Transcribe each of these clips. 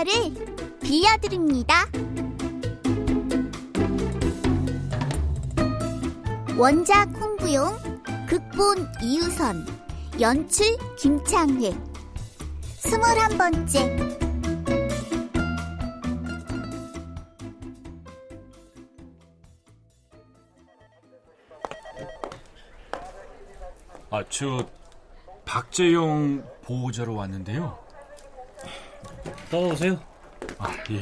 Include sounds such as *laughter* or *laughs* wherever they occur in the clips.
아빠를 빌려드립니다. 원작 홍부용, 극본 이유선, 연출 김창회. 스물한 번째. 아, 저 박재영 보호자로 왔는데요. 떠오세요. 아, 예.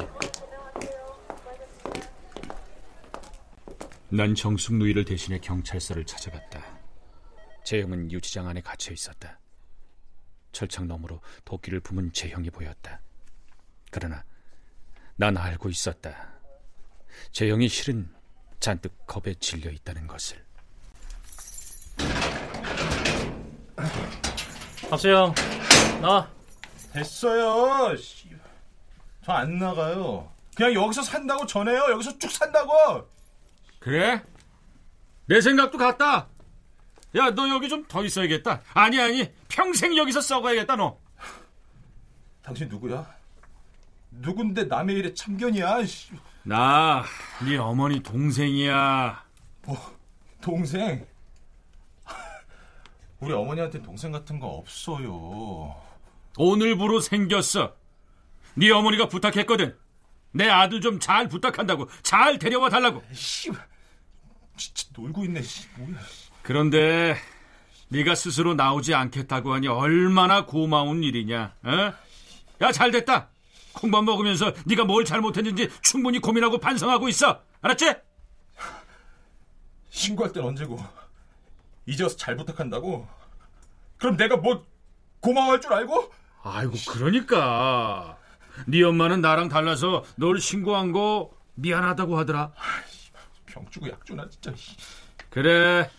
난 정숙 누이를 대신해 경찰서를 찾아갔다. 재형은 유치장 안에 갇혀 있었다. 철창 너머로 도끼를 품은 재형이 보였다. 그러나 난 알고 있었다. 재형이 실은 잔뜩 겁에 질려 있다는 것을. 박재영, 나와. 됐어요. 저 안 나가요. 그냥 여기서 산다고 전해요. 여기서 쭉 산다고. 그래? 내 생각도 같다. 야, 너 여기 좀 더 있어야겠다. 아니, 아니, 평생 여기서 썩어야겠다, 너. 당신 누구야? 누군데 남의 일에 참견이야? 씨. 나, 네 어머니 동생이야. 뭐, 동생? 우리 어머니한테 동생 같은 거 없어요. 오늘부로 생겼어. 네 어머니가 부탁했거든. 내 아들 좀 잘 부탁한다고. 잘 데려와 달라고. 씨, 진짜 놀고 있네. 씨, 뭐야? 그런데 네가 스스로 나오지 않겠다고 하니 얼마나 고마운 일이냐. 어? 야, 잘 됐다. 콩밥 먹으면서 네가 뭘 잘못했는지 충분히 고민하고 반성하고 있어. 알았지? 신고할 땐 언제고? 이제 와서 잘 부탁한다고? 그럼 내가 뭐 고마워할 줄 알고? 아이고, 그러니까. 네 엄마는 나랑 달라서 널 신고한 거 미안하다고 하더라. 병 주고 약 주나 진짜. 그래.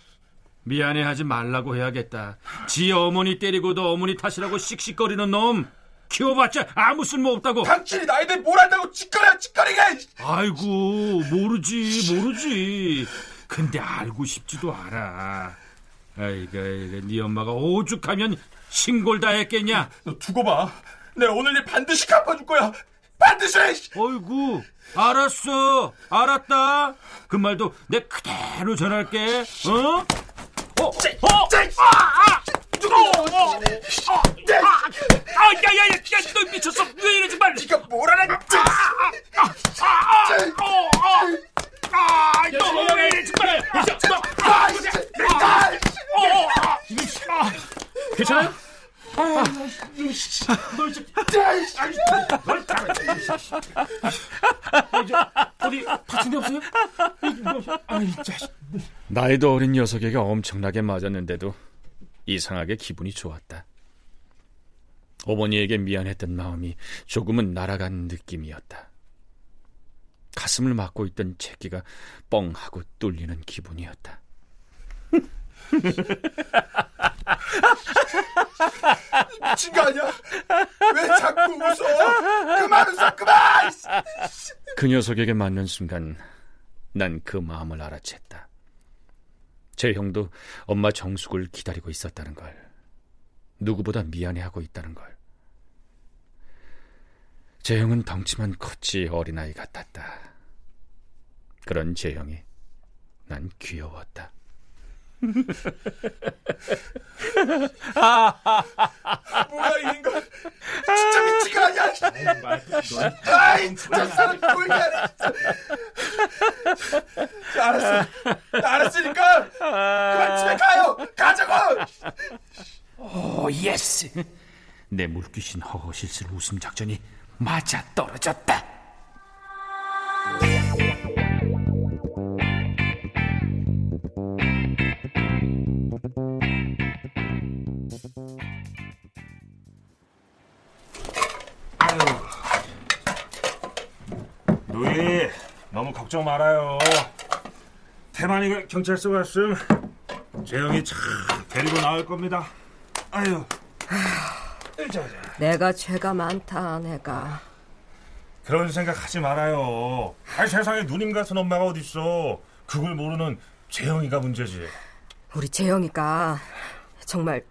미안해하지 말라고 해야겠다. 지 어머니 때리고도 어머니 탓이라고 씩씩거리는 놈 키워봤자 아무 쓸모 없다고. 당신이 나에 대해 뭘 안다고 짓거려 짓거리게. 아이고 모르지 모르지. 근데 알고 싶지도 않아. 아이고, 아이고 네 엄마가 오죽하면 신골 다 했겠냐? 너 두고 봐. 내가 오늘 일 반드시 갚아줄 거야. 반드시. 어이구 알았어 알았다. 그 말도 내 그대로 전할게. 어? 어? 어? 아! 아! 누구? 어, 어, 어, 아, 야, 야, 야, 야, 너 미쳤어? 왜 이러지 말? 네가 뭘 알아? 아, 아, 아, 어, 어, 아, 너왜 이러지 말? 아, 어, 아, 괜찮아요? 아, 어디 다친 데 없어요? 나이도 어린 녀석에게 엄청나게 맞았는데도 이상하게 기분이 좋았다. 어머니에게 미안했던 마음이 조금은 날아간 느낌이었다. 가슴을 막고 있던 채기가 뻥 하고 뚫리는 기분이었다. 미친 거 아니야? 왜 자꾸 웃어? 그만 그만. 그 녀석에게 맞는 순간 난 그 마음을 알아챘다. 제 형도 엄마 정숙을 기다리고 있었다는 걸. 누구보다 미안해하고 있다는 걸. 제 형은 덩치만 컸지 어린아이 같았다. 그런 제 형이 난 귀여웠다. 뭐야 이 인간. 진짜 거 아니야. 아이 진짜 사람 꼴이야. 진짜. 알았어. 알았으니까 그만 집에 가요. 가자고. 오 Yes. 내 물귀신 허허실실 웃음 작전이 맞아 떨어졌다. 걱정 말아요. 태만이가 경찰서 갔음. 재영이 참 데리고 나올 겁니다. 아유. 내가 죄가 많다, 내가. 그런 생각 하지 말아요. 아니 세상에 누님 같은 엄마가 어딨어. 그걸 모르는 재영이가 문제지. 우리 재영이가 정말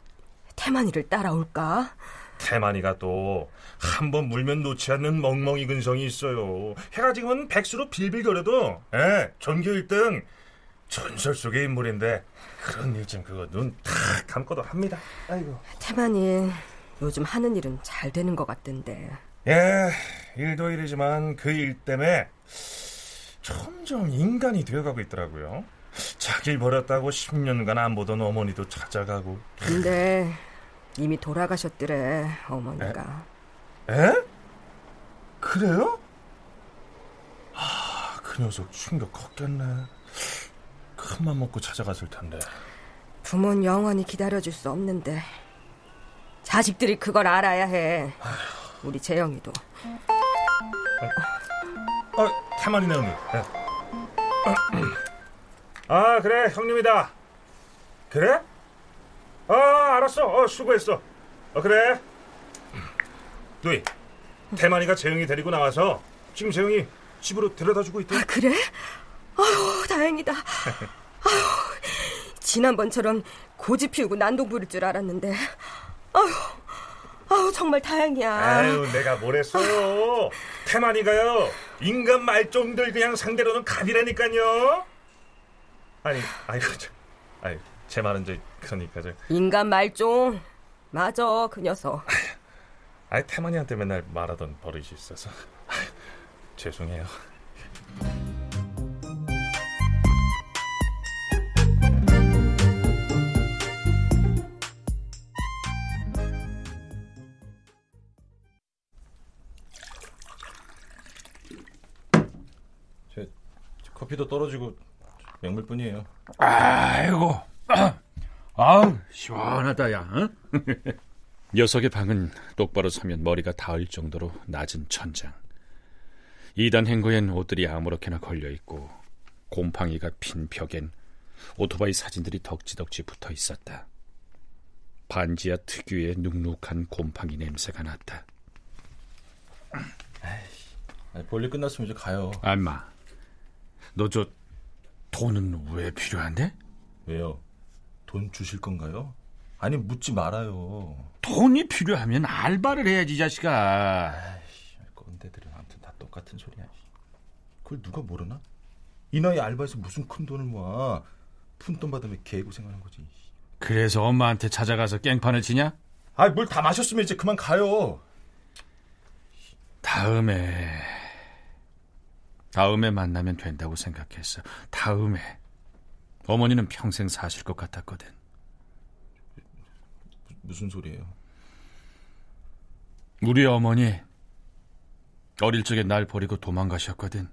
태만이를 따라올까? 태만이가 또 한 번 물면 놓지 않는 멍멍이 근성이 있어요. 해가 지금은 백수로 빌빌거려도 예, 전교 1등 전설 속의 인물인데 그런 일 좀 그거 눈 탁 감고도 합니다. 아이고. 태만이 요즘 하는 일은 잘 되는 것 같던데. 예, 일도 일이지만 그 일 때문에 점점 인간이 되어가고 있더라고요. 자길 버렸다고 10년간 안 보던 어머니도 찾아가고. 근데 이미 돌아가셨더래, 어머니가. 에? 그래요? 아, 그 녀석 충격 컸겠네. 큰맘 먹고 찾아갔을 텐데. 부모는 영원히 기다려줄 수 없는데 자식들이 그걸 알아야 해. 우리 재영이도. 어, 태만이네 언니. 예. 아, 그래 형님이다. 그래? 아, 알았어. 어, 수고했어. 어, 그래. 누이, 태만이가 재영이 데리고 나와서 지금 재영이 집으로 데려다주고 있대. 아, 그래? 아유, 다행이다. 아유, 지난번처럼 고집 피우고 난동 부릴 줄 알았는데. 아유, 아유, 정말 다행이야. 아유, 내가 뭐랬어요. 태만이가요, 인간 말종들 그냥 상대로는 갑이라니까요. 아니, 아이고, 저, 아니, 제 말은 저, 그러니까 저, 인간 말종. 맞아, 그 녀석. *laughs* 아니, 태만이한테 맨날 말하던 버릇이 있어서. *laughs* 죄송해요. 제, 커피도 떨어지고 명물뿐이에요. 아이고, *coughs* 아우 시원하다 야. 응? *laughs* 녀석의 방은 똑바로 서면 머리가 닿을 정도로 낮은 천장. 이단 행거엔 옷들이 아무렇게나 걸려 있고 곰팡이가 핀 벽엔 오토바이 사진들이 덕지덕지 붙어 있었다. 반지하 특유의 눅눅한 곰팡이 냄새가 났다. *coughs* 볼일 끝났으면 이제 가요. 안마, 너 저 돈은 왜 필요한데? 왜요? 돈 주실 건가요? 아니, 묻지 말아요. 돈이 필요하면 알바를 해야지, 이 자식아. 아이씨, 꼰대들은 아무튼 다 똑같은 소리야. 그걸 누가 모르나? 이 나이 알바에서 무슨 큰 돈을 모아. 푼돈 받으면 개고생하는 거지. 그래서 엄마한테 찾아가서 깽판을 치냐? 아, 뭘 다 마셨으면 이제 그만 가요. 다음에 다음에 만나면 된다고 생각했어. 다음에 어머니는 평생 사실 것 같았거든. 무슨 소리예요? 우리 어머니 어릴 적에 날 버리고 도망가셨거든.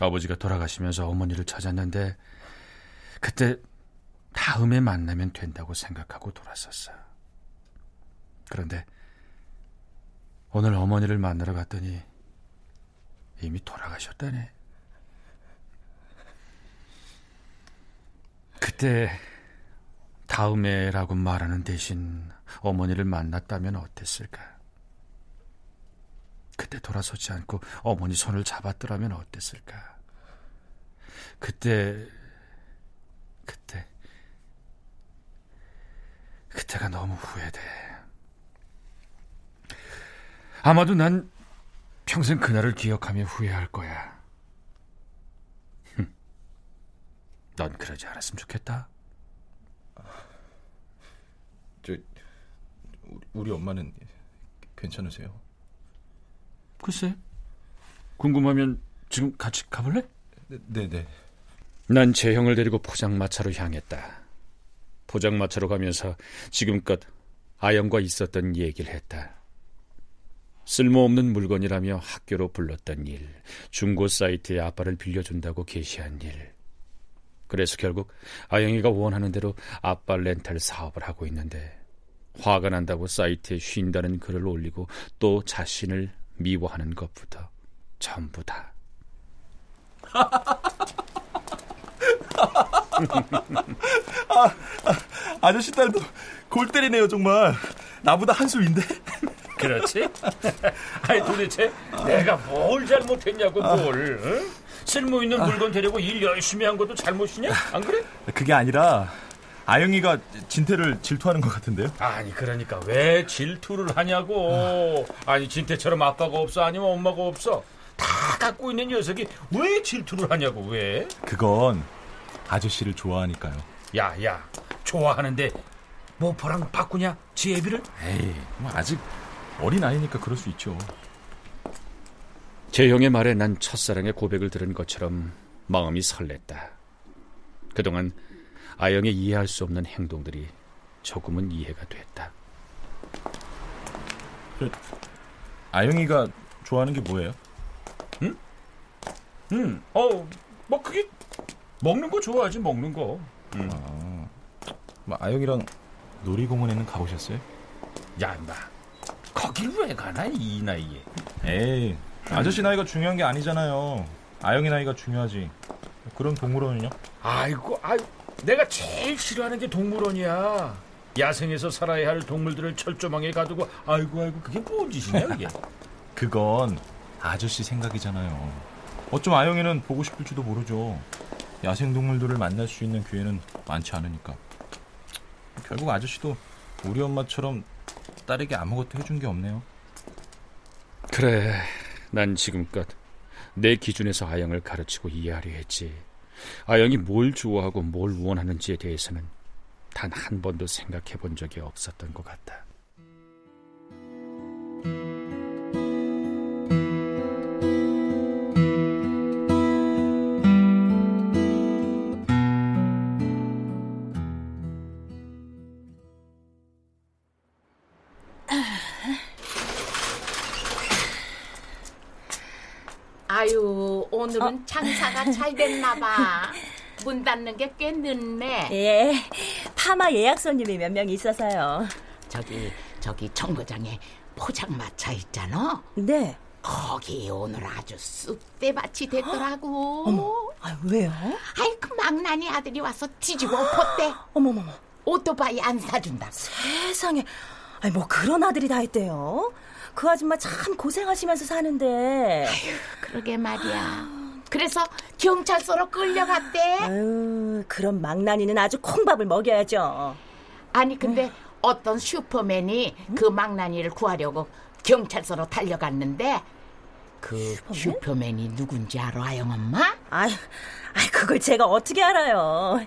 아버지가 돌아가시면서 어머니를 찾았는데 그때 다음에 만나면 된다고 생각하고 돌았었어. 그런데 오늘 어머니를 만나러 갔더니 이미 돌아가셨다네. 그때 다음에라고 말하는 대신 어머니를 만났다면 어땠을까? 그때 돌아서지 않고 어머니 손을 잡았더라면 어땠을까? 그때, 그때, 그때가 너무 후회돼. 아마도 난 평생 그날을 기억하며 후회할 거야. 넌 그러지 않았으면 좋겠다. 저 우리 엄마는 괜찮으세요? 글쎄. 궁금하면 지금 같이 가볼래? 네, 네. 난 재형을 데리고 포장마차로 향했다. 포장마차로 가면서 지금껏 아영과 있었던 얘기를 했다. 쓸모없는 물건이라며 학교로 불렀던 일, 중고 사이트에 아빠를 빌려준다고 게시한 일. 그래서 결국 아영이가 원하는 대로 아빠 렌탈 사업을 하고 있는데 화가 난다고 사이트에 쉰다는 글을 올리고 또 자신을 미워하는 것부터 전부 다. *laughs* 아, 아, 저씨 딸도 골 때리네요 정말. 나보다 한 수 인데 그렇지? *laughs* 아니 도대체 내가 뭘 잘못했냐고 뭘? 응? 쓸모 있는 물건 데리고 일 열심히 한 것도 잘못이냐? 안 그래? 그게 아니라 아영이가 진태를 질투하는 것 같은데요? 아니 그러니까 왜 질투를 하냐고. 아니 진태처럼 아빠가 없어 아니면 엄마가 없어. 다 갖고 있는 녀석이 왜 질투를 하냐고 왜? 그건 아저씨를 좋아하니까요. 야야 좋아하는데 모포랑 바꾸냐 지혜비를? 에이 뭐 아직 어린 아이니까 그럴 수 있죠. 재형의 말에 난 첫사랑의 고백을 들은 것처럼 마음이 설렜다. 그동안 아영의 이해할 수 없는 행동들이 조금은 이해가 됐다. 그, 아영이가 좋아하는 게 뭐예요? 응? 응. 어, 뭐 그게 먹는 거 좋아하지 먹는 거. 응. 아, 뭐 아영이랑 놀이공원에는 가보셨어요? 야, 임마. 거길 왜 가나 이 나이에? 에이, 아저씨 나이가 중요한 게 아니잖아요. 아영이 나이가 중요하지. 그럼 동물원은요? 아이고, 아이 내가 제일 싫어하는 게 동물원이야. 야생에서 살아야 할 동물들을 철조망에 가두고 아이고 아이고 그게 뭔 짓이냐 그게? *laughs* 그건 아저씨 생각이잖아요. 어쩜 아영이는 보고 싶을지도 모르죠. 야생 동물들을 만날 수 있는 기회는 많지 않으니까. 결국 아저씨도 우리 엄마처럼 딸에게 아무것도 해준 게 없네요. 그래, 난 지금껏 내 기준에서 아영을 가르치고 이해하려 했지. 아영이 뭘 좋아하고 뭘 원하는지에 대해서는 단 한 번도 생각해 본 적이 없었던 것 같다. 아유, 오늘은 어? 장사가 잘 됐나 봐. 문 닫는 게 꽤 늦네. 예, 파마 예약 손님이 몇 명 있어서요. 저기, 저기 정거장에 포장마차 있잖아. 네. 거기 오늘 아주 쑥대밭이 됐더라고. *gasps* 어머, 아, 왜요? 아이, 그 망나니 아들이 와서 뒤집어 엎었대. *gasps* 어머머머. 오토바이 안 사준다. 세상에. 아니, 뭐 그런 아들이 다 있대요. 그 아줌마 참 고생하시면서 사는데. 아휴, 그러게 말이야. 그래서 경찰서로 끌려갔대. 아유, 그런 망나니는 아주 콩밥을 먹여야죠. 아니, 근데 음. 어떤 슈퍼맨이 음? 그 망나니를 구하려고 경찰서로 달려갔는데 그 슈퍼맨? 슈퍼맨이 누군지 알아, 아영 엄마? 아, 아, 그걸 제가 어떻게 알아요?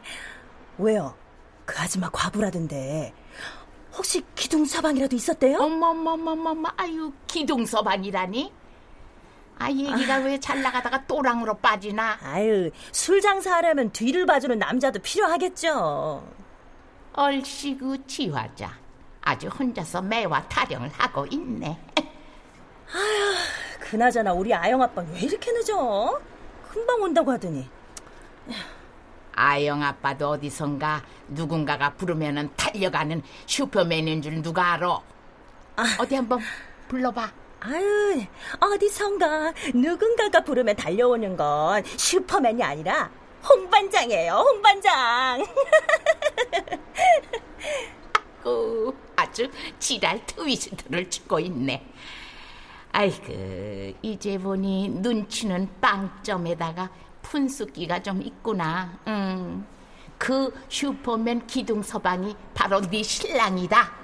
왜요? 그 아줌마 과부라던데 혹시 기둥 서방이라도 있었대요? 어머머머머머, 아유 기둥 서방이라니? 아 얘기가 아. 왜잘 나가다가 또랑으로 빠지나? 아유 술 장사하려면 뒤를 봐주는 남자도 필요하겠죠. 얼씨구 지화자 아주 혼자서 매와 타령을 하고 있네. 아휴 그나저나 우리 아영 아빠 왜 이렇게 늦어? 금방 온다고 하더니. 아영 아빠도 어디선가 누군가가 부르면은 달려가는 슈퍼맨인 줄 누가 알아? 아, 어디 한번 불러봐. 아유, 어디선가 누군가가 부르면 달려오는 건 슈퍼맨이 아니라 홍반장이에요, 홍반장. *laughs* 아구, 아주 지랄 트위스트를 치고 있네. 아이고 이제 보니 눈치는 빵점에다가 푼숫기가 좀 있구나. 음, 그 슈퍼맨 기둥 서방이 바로 네 신랑이다.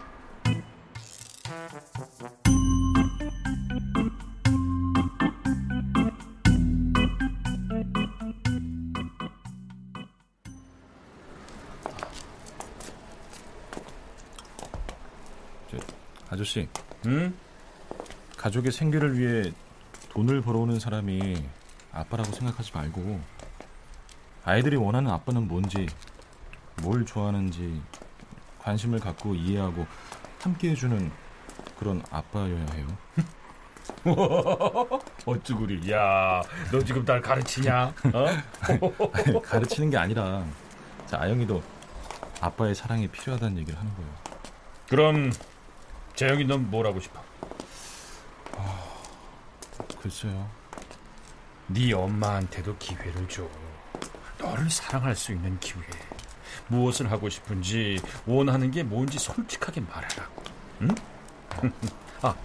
아저씨. 응? 가족의 생계를 위해 돈을 벌어오는 사람이 아빠라고 생각하지 말고 아이들이 원하는 아빠는 뭔지 뭘 좋아하는지 관심을 갖고 이해하고 함께 해주는 그런 아빠여야 해요. *laughs* 어쭈구리, 야, 너 지금 날 가르치냐? 어? *laughs* 가르치는 게 아니라 자, 아영이도 아빠의 사랑이 필요하다는 얘기를 하는 거예요. 그럼 재영이 넌 뭘 하고 싶어? 아, 글쎄요. 네 엄마한테도 기회를 줘. 너를 사랑할 수 있는 기회. 무엇을 하고 싶은지 원하는 게 뭔지 솔직하게 말하라고. 응? *laughs* 아,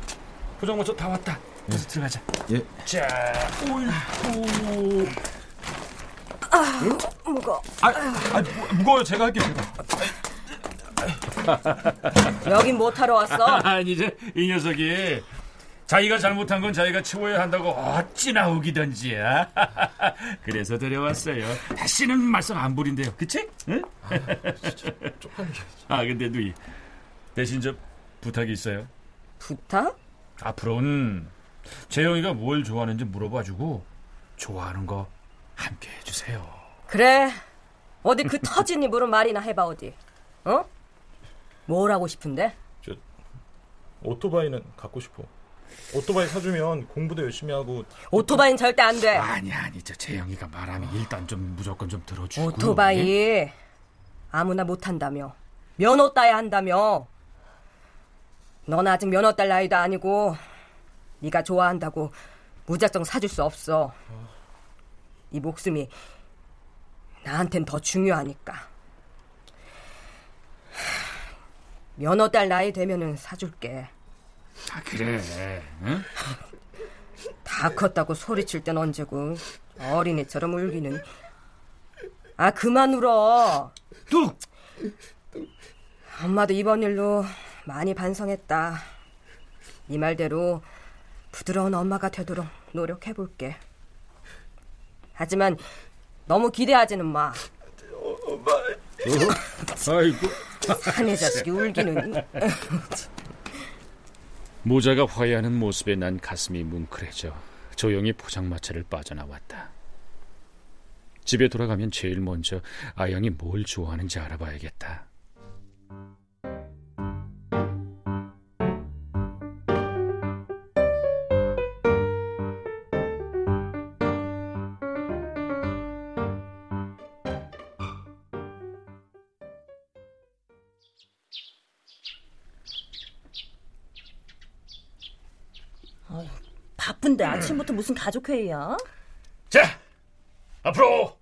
포장마차 다 왔다. 어서 들어가자. 예. 자, 오이쿠. 아, 응? 무거. 아, 아, 무거워요. 제가 할게요. 여긴 못하러 왔어? *laughs* 아니 이제 이 녀석이 자기가 잘못한 건 자기가 치워야 한다고 어찌나 우기던지 *laughs* 그래서 데려왔어요 다시는 말썽 안 부린대요 그치? 응? 아 근데 누이 대신 저 부탁이 있어요 부탁? 앞으로는 재영이가 뭘 좋아하는지 물어봐주고 좋아하는 거 함께 해주세요 그래 어디 그 터진 입으로 말이나 해봐 어디 어? 뭘 하고 싶은데? 저 오토바이는 갖고 싶어. 오토바이 사주면 공부도 열심히 하고. 오토바이는 절대 안 돼. 아니 아니 저 재영이가 말하면 일단 좀 무조건 좀 들어주고. 오토바이 예? 아무나 못 한다며. 면허 따야 한다며. 넌 아직 면허 딸 나이도 아니고 네가 좋아한다고 무작정 사줄 수 없어. 이 목숨이 나한텐 더 중요하니까. 면허 딸 나이 되면은 사줄게. 아 그래. 응? 다 컸다고 소리칠 땐 언제고 어린애처럼 울기는. 아 그만 울어. 뚝. 엄마도 이번 일로 많이 반성했다. 이 말대로 부드러운 엄마가 되도록 노력해 볼게. 하지만 너무 기대하지는 마. 엄마. 어? 아이고. 사내 자식이 울기는. *laughs* 모자가 화해하는 모습에 난 가슴이 뭉클해져 조용히 포장마차를 빠져나왔다. 집에 돌아가면 제일 먼저 아영이 뭘 좋아하는지 알아봐야겠다. 바쁜데 아침부터 무슨 가족회의야? 자, 앞으로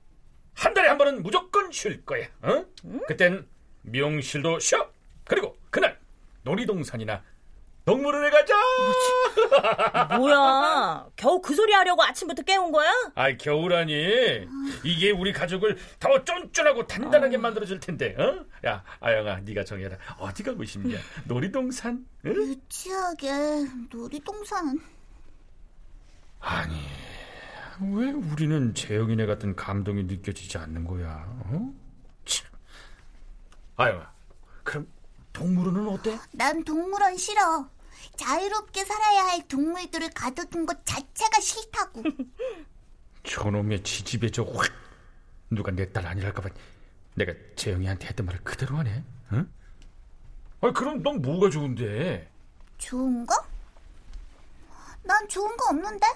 한 달에 한 번은 무조건 쉴 거야. 어? 응? 그땐 미용실도 쉬어. 그리고 그날 놀이동산이나 동물원에 가자. 뭐야? 겨우 그 소리 하려고 아침부터 깨운 거야? 아이 겨울아니 이게 우리 가족을 더 쫀쫀하고 단단하게 어. 만들어줄 텐데. 어? 야 아영아 네가 정해라. 어디 가고 싶냐? 놀이동산? 응? 유치하게 놀이동산은 아니 왜 우리는 재영이네 같은 감동이 느껴지지 않는 거야? 어? 참. 아영아 그럼 동물원은 어때? 난 동물원 싫어. 자유롭게 살아야 할 동물들을 가둬둔 것 자체가 싫다고. *laughs* 저놈의 저확 누가 내 딸 아니랄까봐 내가 재영이한테 했던 말을 그대로 하네. 응? 아 그럼 넌 뭐가 좋은데? 좋은 거? 난 좋은 거 없는데?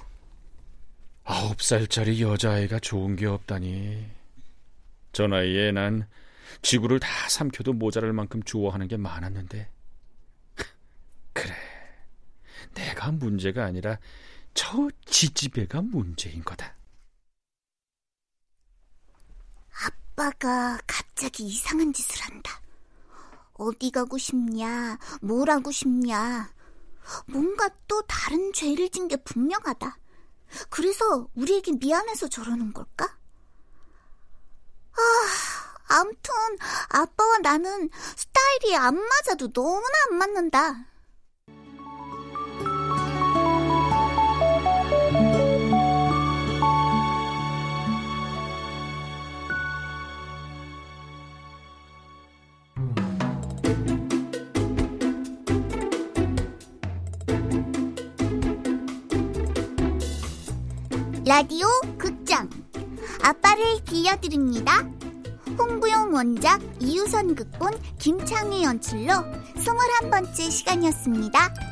아홉 살짜리 여자아이가 좋은 게 없다니. 저 나이에 난 지구를 다 삼켜도 모자랄 만큼 좋아하는 게 많았는데. *laughs* 그래. 내가 문제가 아니라 저 지지배가 문제인 거다. 아빠가 갑자기 이상한 짓을 한다. 어디 가고 싶냐? 뭘 하고 싶냐? 뭔가 또 다른 죄를 진 게 분명하다. 그래서 우리에게 미안해서 저러는 걸까? 아, 암튼 아빠와 나는 스타일이 안 맞아도 너무나 안 맞는다. 라디오 극장 아빠를 빌려드립니다. 홍부용 원작 이유선 극본 김창희 연출로 21번째 시간이었습니다.